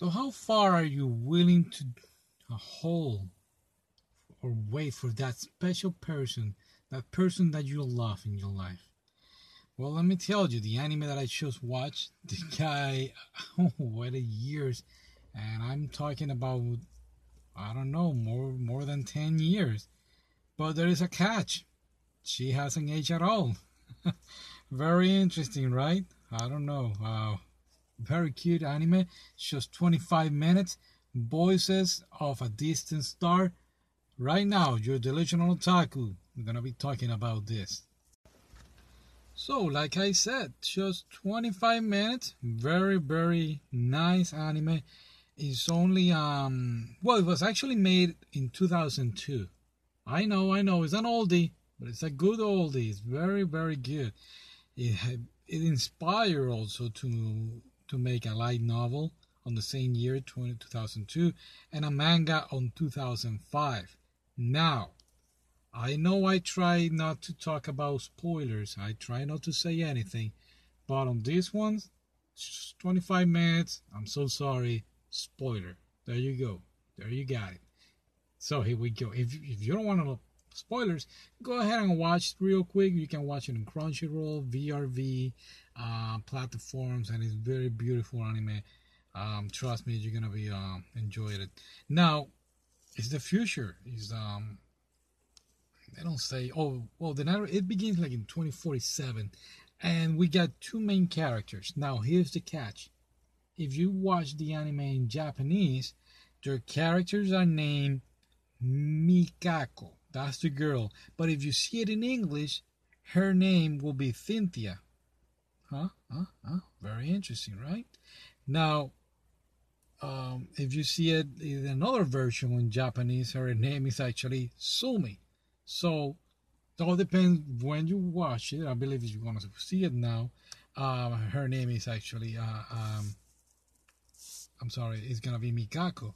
So, how far are you willing to hold or wait for that special person, that person that you love in your life? Well, let me tell you, the anime that I just watched, the guy, oh, what a years, and I'm talking about, I don't know, more more than ten years. But there is a catch. She hasn't aged at all. Very interesting, right? I don't know. Uh, very cute anime. Just 25 minutes. Voices of a distant star. Right now, your delusional otaku. We're gonna be talking about this. So, like I said, just 25 minutes. Very, very nice anime. It's only um well, it was actually made in 2002. I know, I know, it's an oldie, but it's a good oldie. It's very, very good. It it inspired also to to make a light novel on the same year, 2002, and a manga on 2005. Now, I know I try not to talk about spoilers. I try not to say anything, but on this one, 25 minutes. I'm so sorry. Spoiler. There you go. There you got it. So here we go. If if you don't want to spoilers, go ahead and watch real quick. You can watch it on Crunchyroll, VRV, uh, platforms, and it's very beautiful anime. Um, trust me, you're gonna be um, enjoying it. Now, it's the future. Is um, they don't say. Oh, well, the narrative it begins like in 2047, and we got two main characters. Now, here's the catch: if you watch the anime in Japanese, their characters are named Mikako. That's the girl. But if you see it in English, her name will be Cynthia. Huh? Huh? Huh? Very interesting, right? Now, um, if you see it in another version in Japanese, her name is actually Sumi. So, it all depends when you watch it. I believe if you're going to see it now. Uh, her name is actually, uh, um, I'm sorry, it's going to be Mikako.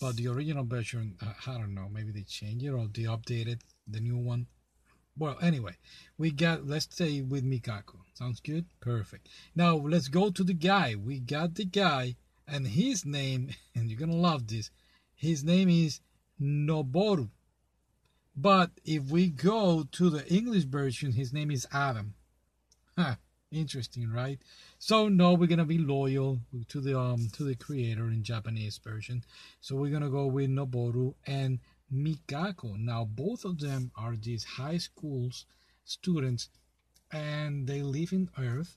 But the original version, uh, I don't know, maybe they changed it or they updated the new one. Well, anyway, we got, let's stay with Mikako. Sounds good? Perfect. Now, let's go to the guy. We got the guy, and his name, and you're going to love this, his name is Noboru. But if we go to the English version, his name is Adam. Huh, interesting, right? So no, we're gonna be loyal to the um to the creator in Japanese version. So we're gonna go with Noboru and Mikako. Now both of them are these high schools students and they live in Earth.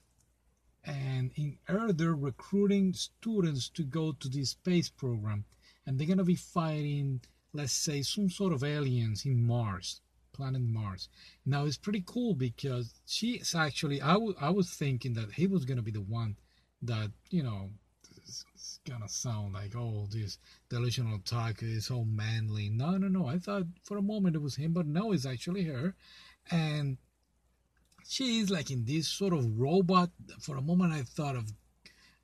And in Earth they're recruiting students to go to this space program. And they're gonna be fighting, let's say, some sort of aliens in Mars planet Mars. Now it's pretty cool because she's actually I, w- I was thinking that he was gonna be the one that you know it's gonna sound like oh this delusional otaku is so manly. No no no I thought for a moment it was him, but no it's actually her, and she is like in this sort of robot. For a moment I thought of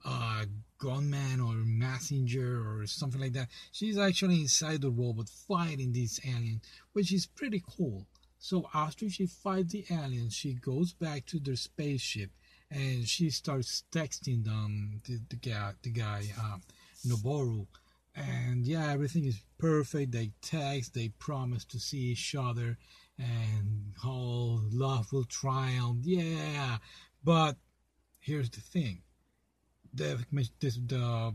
uh, Gundam or messenger or something like that. She's actually inside the robot fighting these aliens, which is pretty cool. So after she fights the aliens, she goes back to their spaceship and she starts texting them the, the guy the guy um, Noboru. And yeah, everything is perfect. They text, they promise to see each other, and oh, love will triumph. Yeah, but here's the thing: the the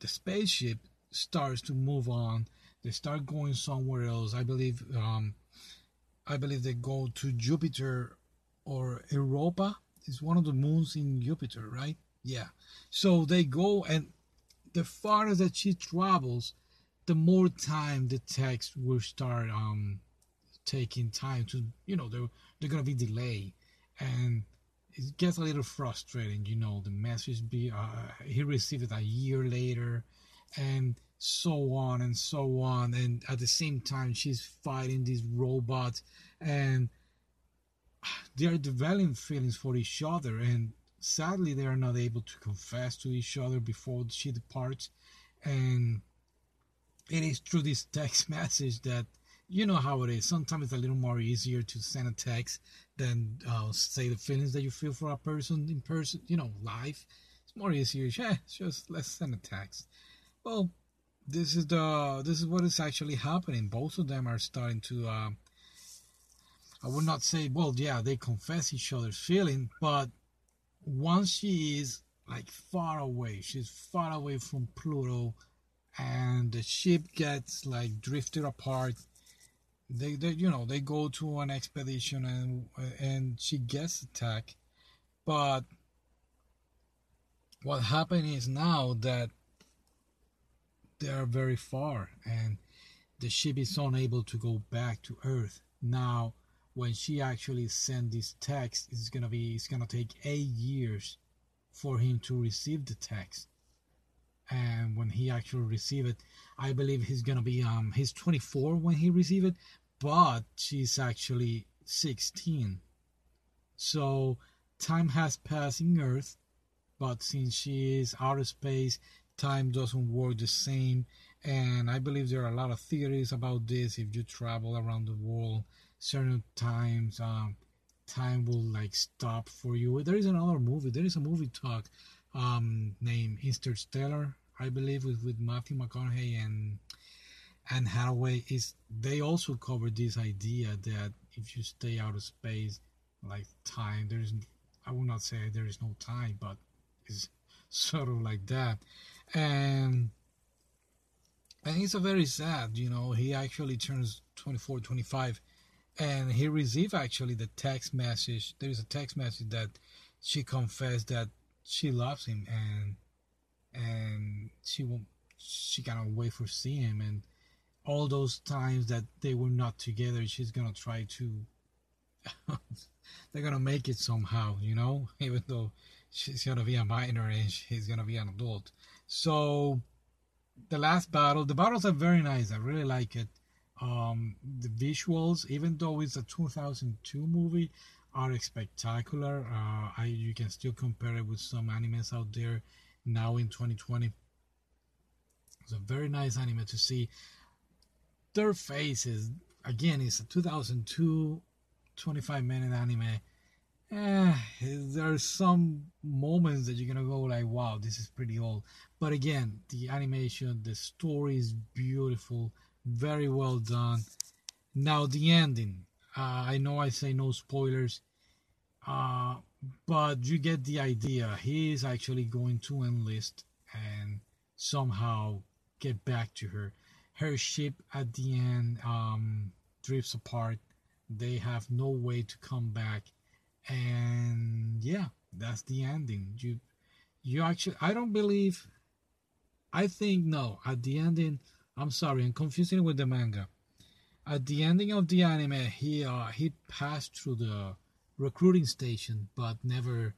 the spaceship starts to move on. They start going somewhere else. I believe um, I believe they go to Jupiter or Europa. It's one of the moons in Jupiter, right? Yeah. So they go, and the farther that she travels, the more time the text will start um taking time to you know they're they're gonna be delayed and it gets a little frustrating, you know. The message be uh, he received it a year later, and so on and so on. And at the same time, she's fighting these robots, and they are developing feelings for each other. And sadly, they are not able to confess to each other before she departs. And it is through this text message that you know how it is. Sometimes it's a little more easier to send a text than uh, say the feelings that you feel for a person in person, you know, live. It's more easier. Yeah, just let's send a text. Well, this is the this is what is actually happening. Both of them are starting to. Uh, I would not say, well, yeah, they confess each other's feeling, but once she is like far away, she's far away from Pluto, and the ship gets like drifted apart. They, they, you know, they go to an expedition and and she gets attacked, but what happened is now that they are very far and the ship is unable to go back to Earth. Now, when she actually sent this text, it's gonna be it's gonna take eight years for him to receive the text. And when he actually receive it, I believe he's gonna be um he's 24 when he receive it, but she's actually 16. So time has passed in Earth, but since she is out of space, time doesn't work the same. And i believe there are a lot of theories about this. If you travel around the world certain times um, time will like stop for you. There is another movie. There is a movie talk um, named interstellar i believe with, with matthew mcconaughey and and hathaway is they also cover this idea that if you stay out of space like time there's i will not say there is no time but it's sort of like that. And and it's a very sad you know he actually turns 24 25 and he received actually the text message. There is a text message that she confessed that she loves him and and she won't she cannot wait for seeing him and all those times that they were not together she's gonna try to they're gonna make it somehow you know even though she's gonna be a minor and he's gonna be an adult so the last battle, the battles are very nice. I really like it. Um, the visuals, even though it's a 2002 movie, are spectacular. Uh, I you can still compare it with some animes out there now in 2020. It's a very nice anime to see. Their faces, again, it's a 2002 25 minute anime eh, there are some moments that you're gonna go like, wow, this is pretty old. But again, the animation, the story is beautiful, very well done. Now the ending. Uh, I know I say no spoilers, uh, but you get the idea. He is actually going to enlist and somehow get back to her. Her ship at the end um, drifts apart. They have no way to come back and yeah that's the ending you you actually i don't believe i think no at the ending i'm sorry i'm confusing it with the manga at the ending of the anime he uh he passed through the recruiting station but never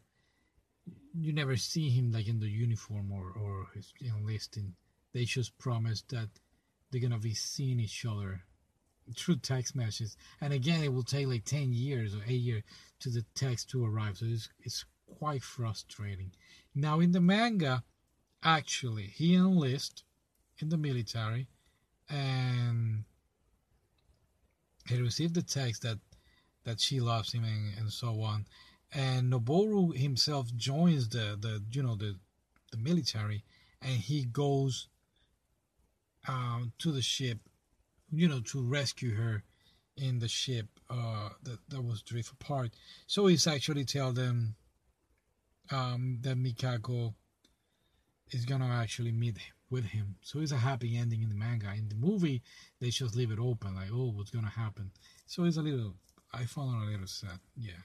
you never see him like in the uniform or or his enlisting they just promised that they're gonna be seeing each other through text messages and again it will take like 10 years or 8 years to the text to arrive. So it's, it's quite frustrating. Now, in the manga, actually, he enlists in the military and he received the text that that she loves him and, and so on. And Noboru himself joins the, the you know the the military and he goes um, to the ship, you know, to rescue her in the ship uh, that that was drift apart. So he's actually tell them um, that Mikako is gonna actually meet with him. So it's a happy ending in the manga. In the movie, they just leave it open, like, oh, what's gonna happen? So it's a little. I found it a little sad, yeah.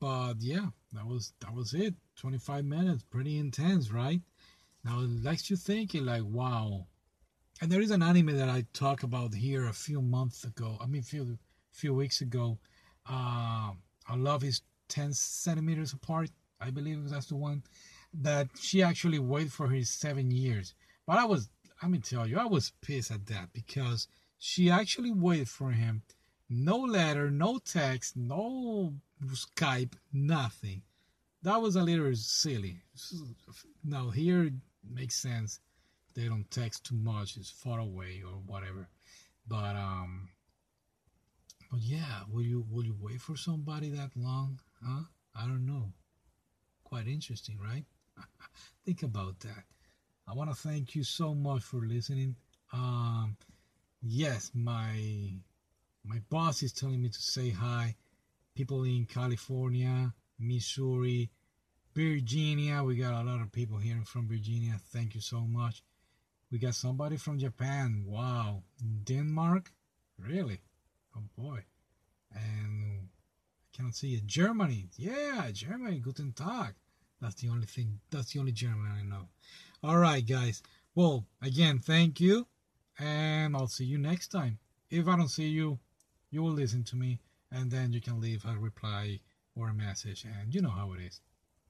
But yeah, that was that was it. Twenty five minutes, pretty intense, right? Now it likes you thinking, like, wow. And there is an anime that I talked about here a few months ago. I mean, few few weeks ago. Uh, I love is 10 centimeters apart. I believe that's the one that she actually waited for his seven years. But I was, let me tell you, I was pissed at that because she actually waited for him. No letter, no text, no Skype, nothing. That was a little silly. Now here it makes sense. They don't text too much. It's far away or whatever. But um, but yeah, will you will you wait for somebody that long? Huh? I don't know. Quite interesting, right? Think about that. I want to thank you so much for listening. Um, yes, my my boss is telling me to say hi. People in California, Missouri, Virginia. We got a lot of people here from Virginia. Thank you so much. We got somebody from Japan. Wow. Denmark? Really? Oh boy. And I cannot see it. Germany. Yeah, Germany. Guten Tag. That's the only thing. That's the only German I know. All right, guys. Well, again, thank you. And I'll see you next time. If I don't see you, you will listen to me. And then you can leave a reply or a message. And you know how it is.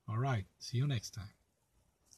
All right. See you next time.